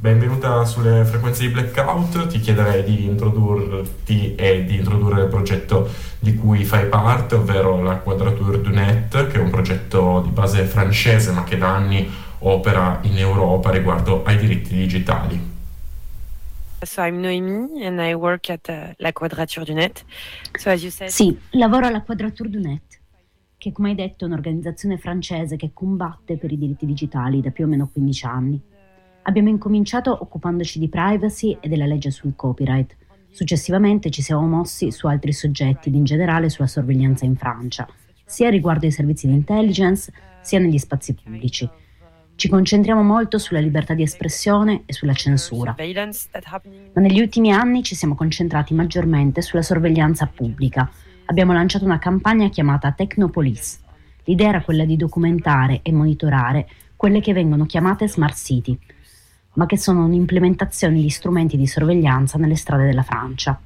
Benvenuta sulle frequenze di Blackout, ti chiederei di introdurti e di introdurre il progetto di cui fai parte, ovvero la Quadrature du Net, che è un progetto di base francese ma che da anni opera in Europa riguardo ai diritti digitali. So I'm Noemi and I work at uh, La Quadrature du Net. So as you said... Sì, lavoro alla Quadrature du Net, che come hai detto è un'organizzazione francese che combatte per i diritti digitali da più o meno 15 anni. Abbiamo incominciato occupandoci di privacy e della legge sul copyright. Successivamente ci siamo mossi su altri soggetti ed in generale sulla sorveglianza in Francia, sia riguardo ai servizi di intelligence sia negli spazi pubblici. Ci concentriamo molto sulla libertà di espressione e sulla censura. Ma negli ultimi anni ci siamo concentrati maggiormente sulla sorveglianza pubblica. Abbiamo lanciato una campagna chiamata Technopolis. L'idea era quella di documentare e monitorare quelle che vengono chiamate smart city, ma che sono un'implementazione di strumenti di sorveglianza nelle strade della Francia.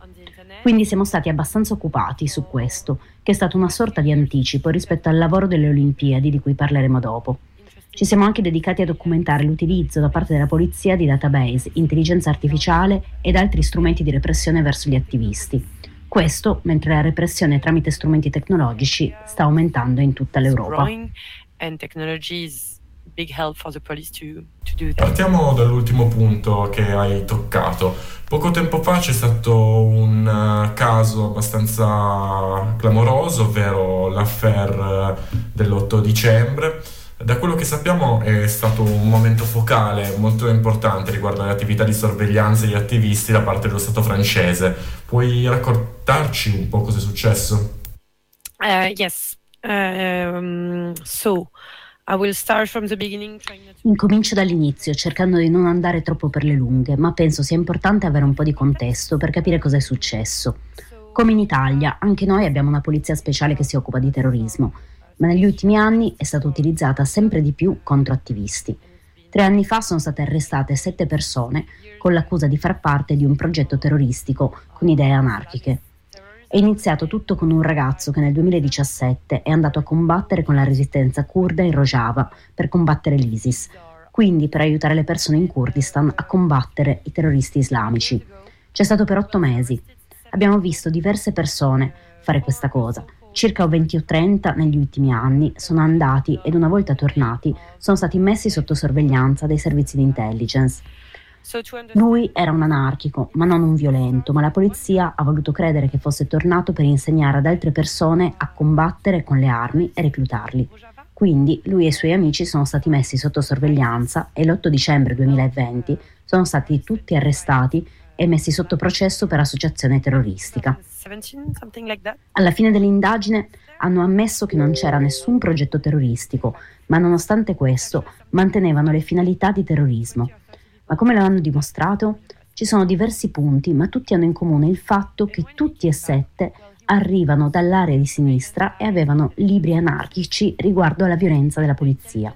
Quindi siamo stati abbastanza occupati su questo, che è stato una sorta di anticipo rispetto al lavoro delle Olimpiadi di cui parleremo dopo. Ci siamo anche dedicati a documentare l'utilizzo da parte della polizia di database, intelligenza artificiale ed altri strumenti di repressione verso gli attivisti. Questo mentre la repressione tramite strumenti tecnologici sta aumentando in tutta l'Europa. Partiamo dall'ultimo punto che hai toccato. Poco tempo fa c'è stato un uh, caso abbastanza clamoroso, ovvero l'affair uh, dell'8 dicembre. Da quello che sappiamo è stato un momento focale molto importante riguardo alle attività di sorveglianza degli attivisti da parte dello Stato francese. Puoi raccontarci un po' cosa è successo? Uh, yes. Um, so, Incomincio dall'inizio, cercando di non andare troppo per le lunghe, ma penso sia importante avere un po' di contesto per capire cosa è successo. Come in Italia, anche noi abbiamo una polizia speciale che si occupa di terrorismo, ma negli ultimi anni è stata utilizzata sempre di più contro attivisti. Tre anni fa sono state arrestate sette persone con l'accusa di far parte di un progetto terroristico con idee anarchiche. È iniziato tutto con un ragazzo che nel 2017 è andato a combattere con la resistenza kurda in Rojava per combattere l'ISIS, quindi per aiutare le persone in Kurdistan a combattere i terroristi islamici. C'è stato per otto mesi. Abbiamo visto diverse persone fare questa cosa. Circa 20 o 30 negli ultimi anni sono andati ed una volta tornati sono stati messi sotto sorveglianza dai servizi di intelligence. Lui era un anarchico, ma non un violento, ma la polizia ha voluto credere che fosse tornato per insegnare ad altre persone a combattere con le armi e reclutarli. Quindi lui e i suoi amici sono stati messi sotto sorveglianza e l'8 dicembre 2020 sono stati tutti arrestati e messi sotto processo per associazione terroristica. Alla fine dell'indagine hanno ammesso che non c'era nessun progetto terroristico, ma nonostante questo mantenevano le finalità di terrorismo. Ma come lo hanno dimostrato? Ci sono diversi punti, ma tutti hanno in comune il fatto che tutti e sette arrivano dall'area di sinistra e avevano libri anarchici riguardo alla violenza della polizia.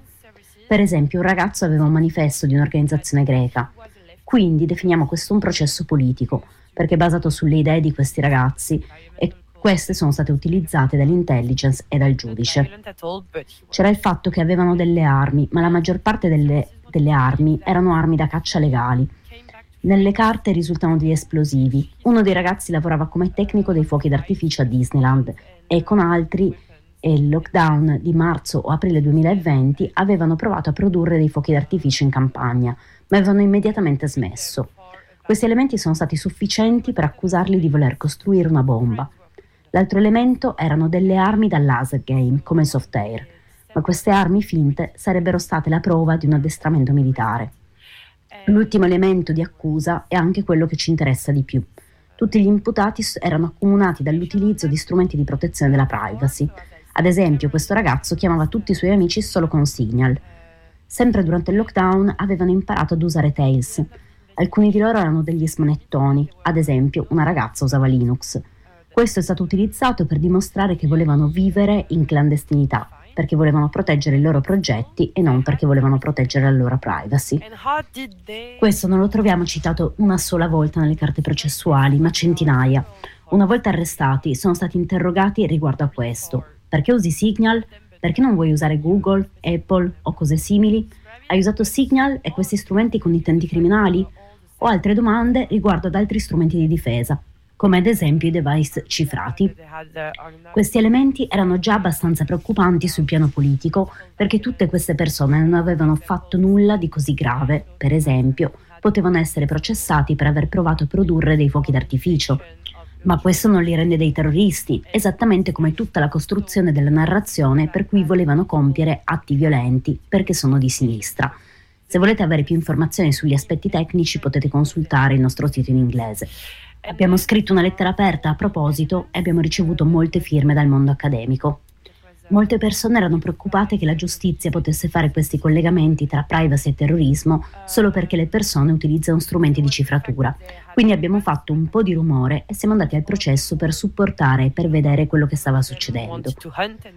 Per esempio, un ragazzo aveva un manifesto di un'organizzazione greca. Quindi definiamo questo un processo politico, perché è basato sulle idee di questi ragazzi e queste sono state utilizzate dall'intelligence e dal giudice. C'era il fatto che avevano delle armi, ma la maggior parte delle delle armi erano armi da caccia legali. Nelle carte risultano degli esplosivi. Uno dei ragazzi lavorava come tecnico dei fuochi d'artificio a Disneyland e con altri, e il lockdown di marzo o aprile 2020, avevano provato a produrre dei fuochi d'artificio in campagna, ma avevano immediatamente smesso. Questi elementi sono stati sufficienti per accusarli di voler costruire una bomba. L'altro elemento erano delle armi da laser game, come il soft air ma queste armi finte sarebbero state la prova di un addestramento militare. L'ultimo elemento di accusa è anche quello che ci interessa di più. Tutti gli imputati erano accomunati dall'utilizzo di strumenti di protezione della privacy. Ad esempio, questo ragazzo chiamava tutti i suoi amici solo con Signal. Sempre durante il lockdown avevano imparato ad usare Tails. Alcuni di loro erano degli smanettoni, ad esempio una ragazza usava Linux. Questo è stato utilizzato per dimostrare che volevano vivere in clandestinità perché volevano proteggere i loro progetti e non perché volevano proteggere la loro privacy. Questo non lo troviamo citato una sola volta nelle carte processuali, ma centinaia. Una volta arrestati, sono stati interrogati riguardo a questo. Perché usi Signal? Perché non vuoi usare Google, Apple o cose simili? Hai usato Signal e questi strumenti con intenti criminali? O altre domande riguardo ad altri strumenti di difesa, come ad esempio i device cifrati. Questi elementi erano già abbastanza preoccupanti sul piano politico perché tutte queste persone non avevano fatto nulla di così grave, per esempio, potevano essere processati per aver provato a produrre dei fuochi d'artificio. Ma questo non li rende dei terroristi, esattamente come tutta la costruzione della narrazione per cui volevano compiere atti violenti perché sono di sinistra. Se volete avere più informazioni sugli aspetti tecnici potete consultare il nostro sito in inglese. Abbiamo scritto una lettera aperta a proposito e abbiamo ricevuto molte firme dal mondo accademico. Molte persone erano preoccupate che la giustizia potesse fare questi collegamenti tra privacy e terrorismo solo perché le persone utilizzano strumenti di cifratura. Quindi abbiamo fatto un po' di rumore e siamo andati al processo per supportare e per vedere quello che stava succedendo.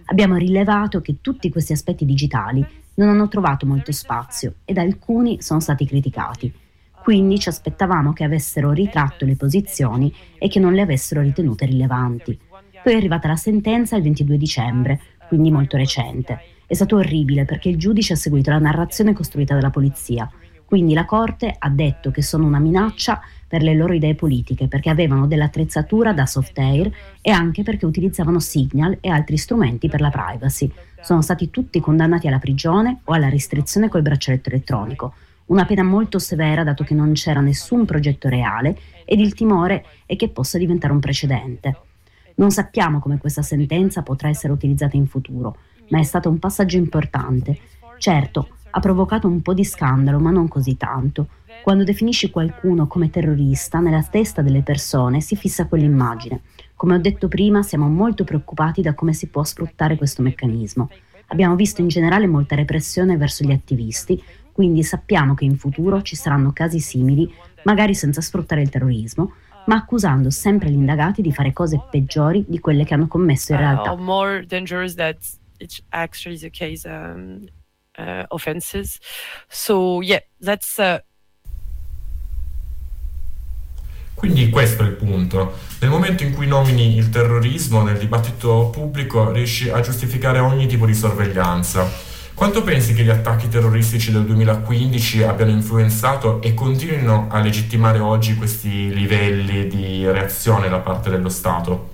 Abbiamo rilevato che tutti questi aspetti digitali non hanno trovato molto spazio ed alcuni sono stati criticati quindi ci aspettavamo che avessero ritratto le posizioni e che non le avessero ritenute rilevanti. Poi è arrivata la sentenza il 22 dicembre, quindi molto recente. È stato orribile perché il giudice ha seguito la narrazione costruita dalla polizia. Quindi la Corte ha detto che sono una minaccia per le loro idee politiche, perché avevano dell'attrezzatura da soft air e anche perché utilizzavano Signal e altri strumenti per la privacy. Sono stati tutti condannati alla prigione o alla restrizione col braccialetto elettronico una pena molto severa dato che non c'era nessun progetto reale ed il timore è che possa diventare un precedente. Non sappiamo come questa sentenza potrà essere utilizzata in futuro, ma è stato un passaggio importante. Certo, ha provocato un po' di scandalo, ma non così tanto. Quando definisci qualcuno come terrorista, nella testa delle persone si fissa quell'immagine. Come ho detto prima, siamo molto preoccupati da come si può sfruttare questo meccanismo. Abbiamo visto in generale molta repressione verso gli attivisti, quindi sappiamo che in futuro ci saranno casi simili, magari senza sfruttare il terrorismo, ma accusando sempre gli indagati di fare cose peggiori di quelle che hanno commesso in realtà. Uh, more dangerous that it's actually the case um, uh, offenses. So yeah, that's uh... Quindi questo è il punto. Nel momento in cui nomini il terrorismo nel dibattito pubblico riesci a giustificare ogni tipo di sorveglianza quanto pensi che gli attacchi terroristici del 2015 abbiano influenzato e continuino a legittimare oggi questi livelli di reazione da parte dello Stato?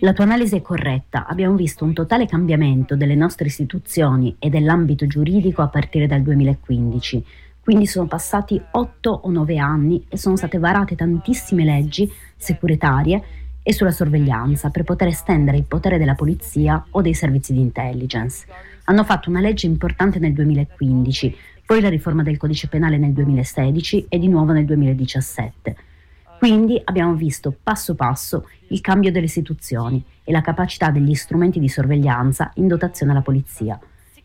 La tua analisi è corretta. Abbiamo visto un totale cambiamento delle nostre istituzioni e dell'ambito giuridico a partire dal 2015. Quindi sono passati 8 o 9 anni e sono state varate tantissime leggi securitarie e sulla sorveglianza per poter estendere il potere della polizia o dei servizi di intelligence. Hanno fatto una legge importante nel 2015, poi la riforma del codice penale nel 2016 e di nuovo nel 2017. Quindi abbiamo visto passo passo il cambio delle istituzioni e la capacità degli strumenti di sorveglianza in dotazione alla polizia.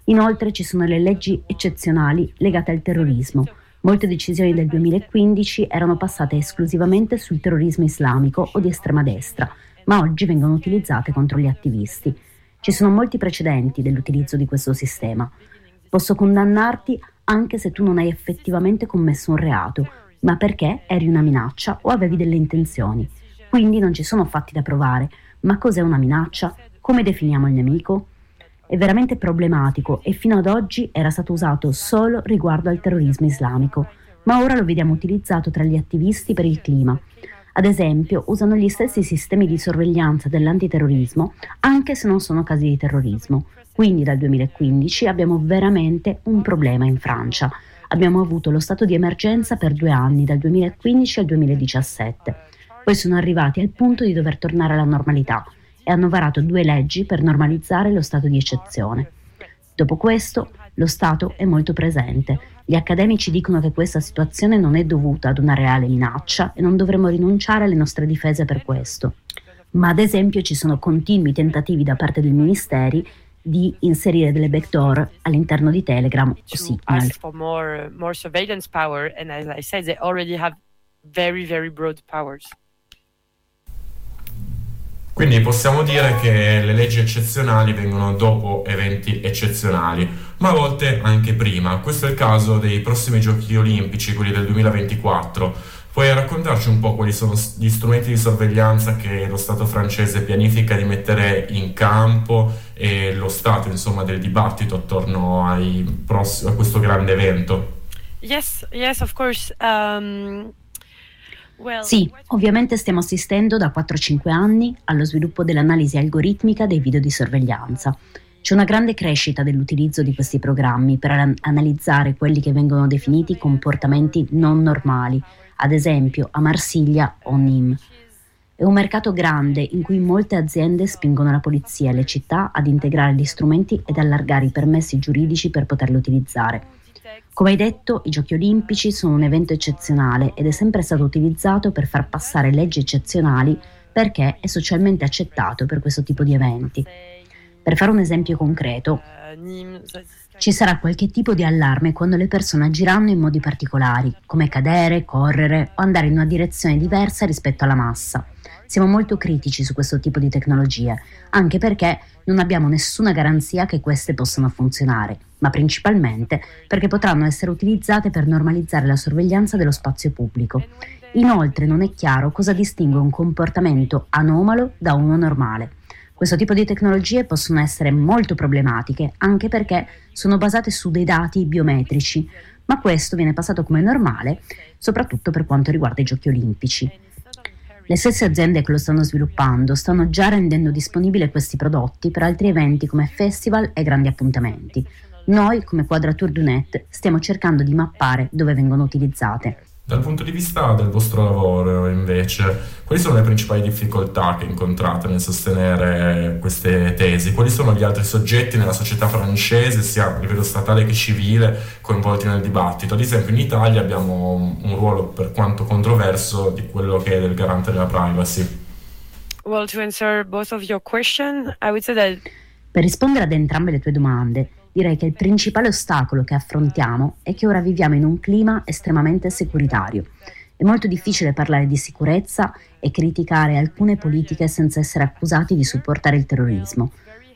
Inoltre ci sono le leggi eccezionali legate al terrorismo, Molte decisioni del 2015 erano passate esclusivamente sul terrorismo islamico o di estrema destra, ma oggi vengono utilizzate contro gli attivisti. Ci sono molti precedenti dell'utilizzo di questo sistema. Posso condannarti anche se tu non hai effettivamente commesso un reato, ma perché eri una minaccia o avevi delle intenzioni. Quindi non ci sono fatti da provare. Ma cos'è una minaccia? Come definiamo il nemico? È veramente problematico e fino ad oggi era stato usato solo riguardo al terrorismo islamico, ma ora lo vediamo utilizzato tra gli attivisti per il clima. Ad esempio, usano gli stessi sistemi di sorveglianza dell'antiterrorismo, anche se non sono casi di terrorismo. Quindi dal 2015 abbiamo veramente un problema in Francia. Abbiamo avuto lo stato di emergenza per due anni, dal 2015 al 2017. Poi sono arrivati al punto di dover tornare alla normalità e hanno varato due leggi per normalizzare lo stato di eccezione. Dopo questo, lo Stato è molto presente. Gli accademici dicono che questa situazione non è dovuta ad una reale minaccia e non dovremmo rinunciare alle nostre difese per questo. Ma ad esempio ci sono continui tentativi da parte dei ministeri di inserire delle backdoor all'interno di Telegram o Signal. More, more surveillance power and as I said they already have very very broad powers. Quindi possiamo dire che le leggi eccezionali vengono dopo eventi eccezionali, ma a volte anche prima. Questo è il caso dei prossimi giochi olimpici, quelli del 2024. Puoi raccontarci un po' quali sono gli strumenti di sorveglianza che lo Stato francese pianifica di mettere in campo e lo stato insomma, del dibattito attorno pross- a questo grande evento? Yes, yes, of course. Um... Sì, ovviamente stiamo assistendo da 4-5 anni allo sviluppo dell'analisi algoritmica dei video di sorveglianza. C'è una grande crescita dell'utilizzo di questi programmi per an- analizzare quelli che vengono definiti comportamenti non normali, ad esempio a Marsiglia o Nîmes. È un mercato grande in cui molte aziende spingono la polizia e le città ad integrare gli strumenti ed allargare i permessi giuridici per poterli utilizzare. Come hai detto, i Giochi olimpici sono un evento eccezionale ed è sempre stato utilizzato per far passare leggi eccezionali perché è socialmente accettato per questo tipo di eventi. Per fare un esempio concreto, ci sarà qualche tipo di allarme quando le persone agiranno in modi particolari, come cadere, correre o andare in una direzione diversa rispetto alla massa. Siamo molto critici su questo tipo di tecnologie, anche perché non abbiamo nessuna garanzia che queste possano funzionare, ma principalmente perché potranno essere utilizzate per normalizzare la sorveglianza dello spazio pubblico. Inoltre non è chiaro cosa distingue un comportamento anomalo da uno normale. Questo tipo di tecnologie possono essere molto problematiche anche perché sono basate su dei dati biometrici, ma questo viene passato come normale soprattutto per quanto riguarda i giochi olimpici. Le stesse aziende che lo stanno sviluppando stanno già rendendo disponibili questi prodotti per altri eventi come festival e grandi appuntamenti. Noi, come Quadrature du Net, stiamo cercando di mappare dove vengono utilizzate. Dal punto di vista del vostro lavoro, invece, quali sono le principali difficoltà che incontrate nel sostenere queste tesi? Quali sono gli altri soggetti nella società francese, sia a livello statale che civile, coinvolti nel dibattito? Ad esempio, in Italia abbiamo un ruolo per quanto controverso di quello che è del garante della privacy. Well, to answer both of your question, I would say that... Per rispondere ad entrambe le tue domande, direi che il principale ostacolo che affrontiamo è che ora viviamo in un clima estremamente securitario. È molto difficile parlare di sicurezza e criticare alcune politiche senza essere accusati di supportare il terrorismo.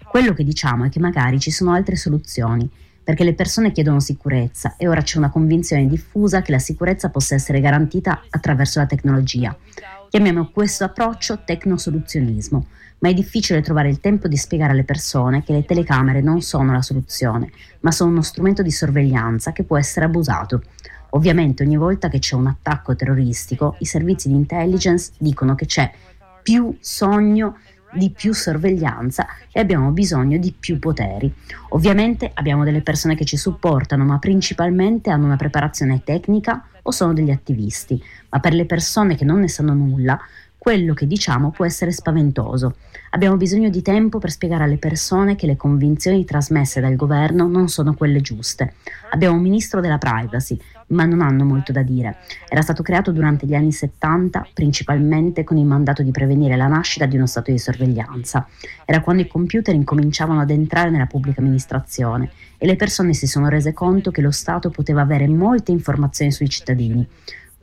Quello che diciamo è che magari ci sono altre soluzioni, perché le persone chiedono sicurezza e ora c'è una convinzione diffusa che la sicurezza possa essere garantita attraverso la tecnologia. Chiamiamo questo approccio tecnosoluzionismo, ma è difficile trovare il tempo di spiegare alle persone che le telecamere non sono la soluzione, ma sono uno strumento di sorveglianza che può essere abusato. Ovviamente ogni volta che c'è un attacco terroristico, i servizi di intelligence dicono che c'è più sogno di più sorveglianza e abbiamo bisogno di più poteri. Ovviamente abbiamo delle persone che ci supportano, ma principalmente hanno una preparazione tecnica o sono degli attivisti, ma per le persone che non ne sanno nulla, quello che diciamo può essere spaventoso. Abbiamo bisogno di tempo per spiegare alle persone che le convinzioni trasmesse dal governo non sono quelle giuste. Abbiamo un ministro della privacy, ma non hanno molto da dire. Era stato creato durante gli anni 70 principalmente con il mandato di prevenire la nascita di uno stato di sorveglianza. Era quando i computer incominciavano ad entrare nella pubblica amministrazione e le persone si sono rese conto che lo Stato poteva avere molte informazioni sui cittadini.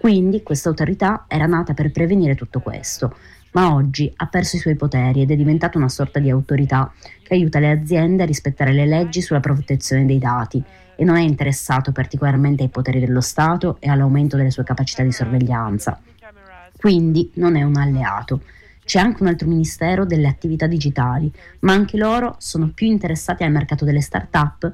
Quindi questa autorità era nata per prevenire tutto questo, ma oggi ha perso i suoi poteri ed è diventata una sorta di autorità che aiuta le aziende a rispettare le leggi sulla protezione dei dati e non è interessato particolarmente ai poteri dello Stato e all'aumento delle sue capacità di sorveglianza. Quindi non è un alleato. C'è anche un altro ministero delle attività digitali, ma anche loro sono più interessati al mercato delle start-up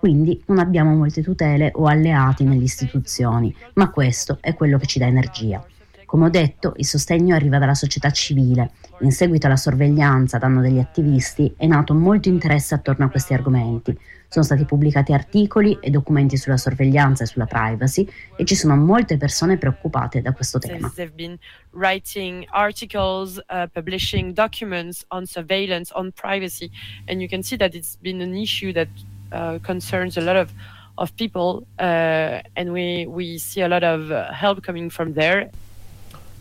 quindi non abbiamo molte tutele o alleati nelle istituzioni, ma questo è quello che ci dà energia. Come ho detto, il sostegno arriva dalla società civile. In seguito alla sorveglianza a danno degli attivisti è nato molto interesse attorno a questi argomenti. Sono stati pubblicati articoli e documenti sulla sorveglianza e sulla privacy e ci sono molte persone preoccupate da questo tema. They've been writing articles, uh, publishing documents on surveillance, on privacy and you can see that it's been an issue that concerns a lot of of people, uh, and we we see a lot of uh, help coming from there.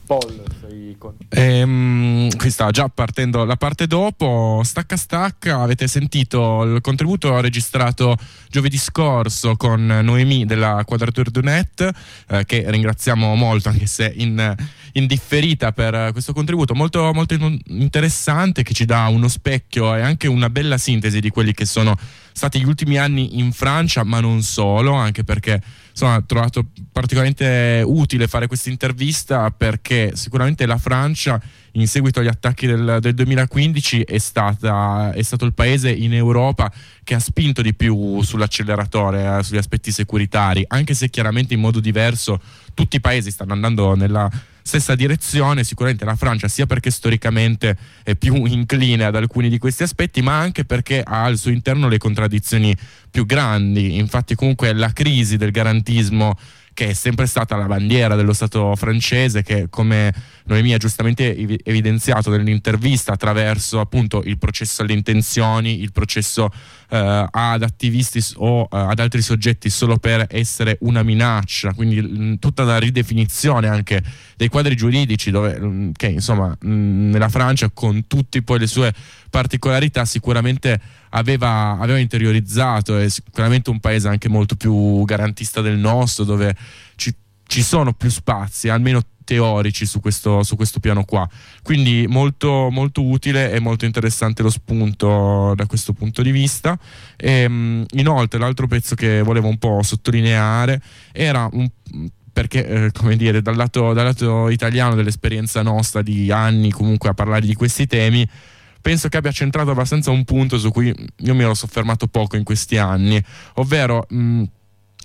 Paul, sei con... Ehm, qui sta già partendo la parte dopo. Stacca stacca, avete sentito il contributo registrato giovedì scorso con Noemi della Quadrature du Net, eh, che ringraziamo molto, anche se in, in differita per questo contributo molto, molto interessante che ci dà uno specchio e anche una bella sintesi di quelli che sono stati gli ultimi anni in Francia, ma non solo, anche perché insomma, ho trovato particolarmente utile fare questa intervista perché sicuramente la Francia in seguito agli attacchi del, del 2015 è, stata, è, stato il paese in Europa che ha spinto di più sull'acceleratore, eh, sugli aspetti securitari, anche se chiaramente in modo diverso tutti i paesi stanno andando nella stessa direzione, sicuramente la Francia sia perché storicamente è più incline ad alcuni di questi aspetti, ma anche perché ha al suo interno le contraddizioni più grandi. Infatti comunque la crisi del garantismo che è sempre stata la bandiera dello Stato francese, che come Noemi ha giustamente evidenziato nell'intervista attraverso appunto il processo alle intenzioni, il processo eh, ad attivisti o eh, ad altri soggetti solo per essere una minaccia, quindi mh, tutta la ridefinizione anche dei quadri giuridici dove, mh, che insomma mh, nella Francia con tutte poi le sue particolarità sicuramente aveva, aveva interiorizzato, è sicuramente un paese anche molto più garantista del nostro dove ci, ci sono più spazi, almeno teorici su questo, su questo piano qua. Quindi molto, molto, utile e molto interessante lo spunto da questo punto di vista. E, ehm, inoltre l'altro pezzo che volevo un po' sottolineare era un perché eh, come dire dal lato, dal lato italiano dell'esperienza nostra di anni comunque a parlare di questi temi penso che abbia centrato abbastanza un punto su cui io mi ero soffermato poco in questi anni ovvero mh,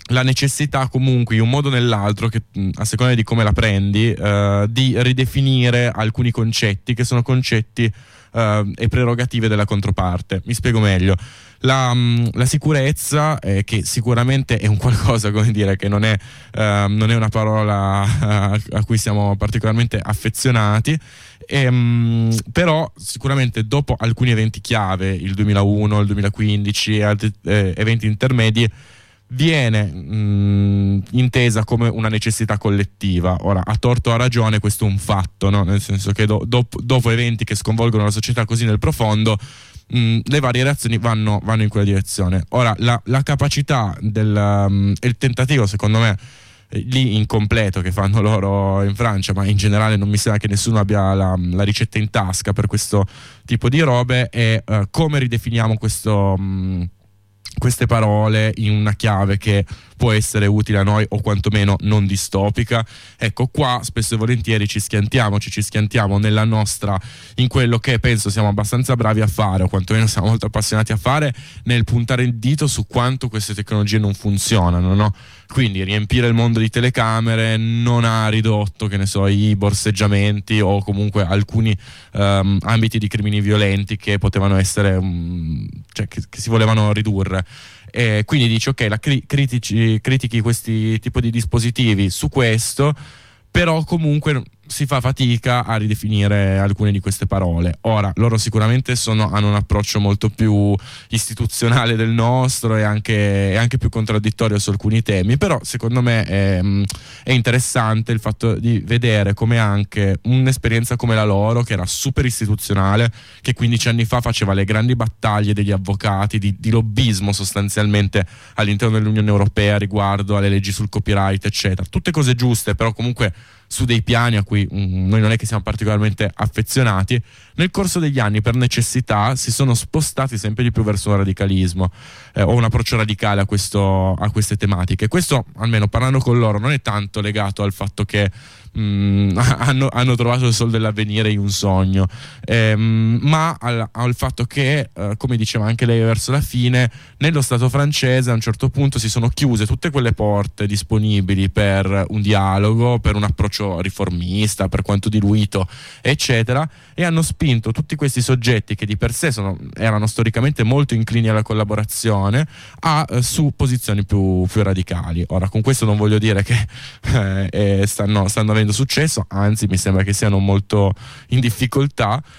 la necessità comunque in un modo o nell'altro, che, a seconda di come la prendi, eh, di ridefinire alcuni concetti che sono concetti eh, e prerogative della controparte. Mi spiego meglio. La, la sicurezza, eh, che sicuramente è un qualcosa, come dire, che non è, eh, non è una parola a, a, cui siamo particolarmente affezionati, ehm, però sicuramente dopo alcuni eventi chiave, il 2001, il 2015 e altri eh, eventi intermedi, viene mh, intesa come una necessità collettiva. Ora, a torto o a ragione, questo è un fatto, no? nel senso che do, dopo, dopo, eventi che sconvolgono la società così nel profondo, mh, le varie reazioni vanno, vanno, in quella direzione. Ora, la, la capacità del, um, il tentativo, secondo me, eh, lì incompleto che fanno loro in Francia, ma in generale non mi sembra che nessuno abbia la, la ricetta in tasca per questo tipo di robe, è uh, come ridefiniamo questo... Mh, queste parole in una chiave che può essere utile a noi o quantomeno non distopica. Ecco, qua spesso e volentieri ci schiantiamo, ci, ci schiantiamo nella nostra, in quello che penso siamo abbastanza bravi a fare, o quantomeno siamo molto appassionati a fare, nel puntare il dito su quanto queste tecnologie non funzionano, no? Quindi riempire il mondo di telecamere non ha ridotto, che ne so, i borseggiamenti o comunque alcuni um, ambiti di crimini violenti che potevano essere, um, cioè che, che si volevano ridurre. E quindi dici ok, la cri- critici, critichi questi tipi di dispositivi su questo, però comunque si fa fatica a ridefinire alcune di queste parole. Ora, loro sicuramente sono, hanno un approccio molto più istituzionale del nostro e anche, anche più contraddittorio su alcuni temi, però secondo me è, è, interessante il fatto di vedere come anche un'esperienza come la loro, che era super istituzionale, che 15 anni fa faceva le grandi battaglie degli avvocati, di, di lobbismo sostanzialmente all'interno dell'Unione Europea riguardo alle leggi sul copyright, eccetera. Tutte cose giuste, però comunque su dei piani a cui um, noi non è che siamo particolarmente affezionati, nel corso degli anni per necessità si sono spostati sempre di più verso un radicalismo eh, o un approccio radicale a, questo, a queste tematiche. Questo, almeno parlando con loro, non è tanto legato al fatto che Mm, hanno, hanno, trovato il sol dell'avvenire in un sogno, ehm, ma al, al, fatto che, eh, come diceva anche lei verso la fine, nello Stato francese a un certo punto si sono chiuse tutte quelle porte disponibili per un dialogo, per un approccio riformista, per quanto diluito, eccetera, e hanno spinto tutti questi soggetti che di per sé sono, erano storicamente molto inclini alla collaborazione a, eh, su posizioni più, più, radicali. Ora, con questo non voglio dire che eh, stanno, stanno avendo avendo successo, anzi mi sembra che siano molto in difficoltà,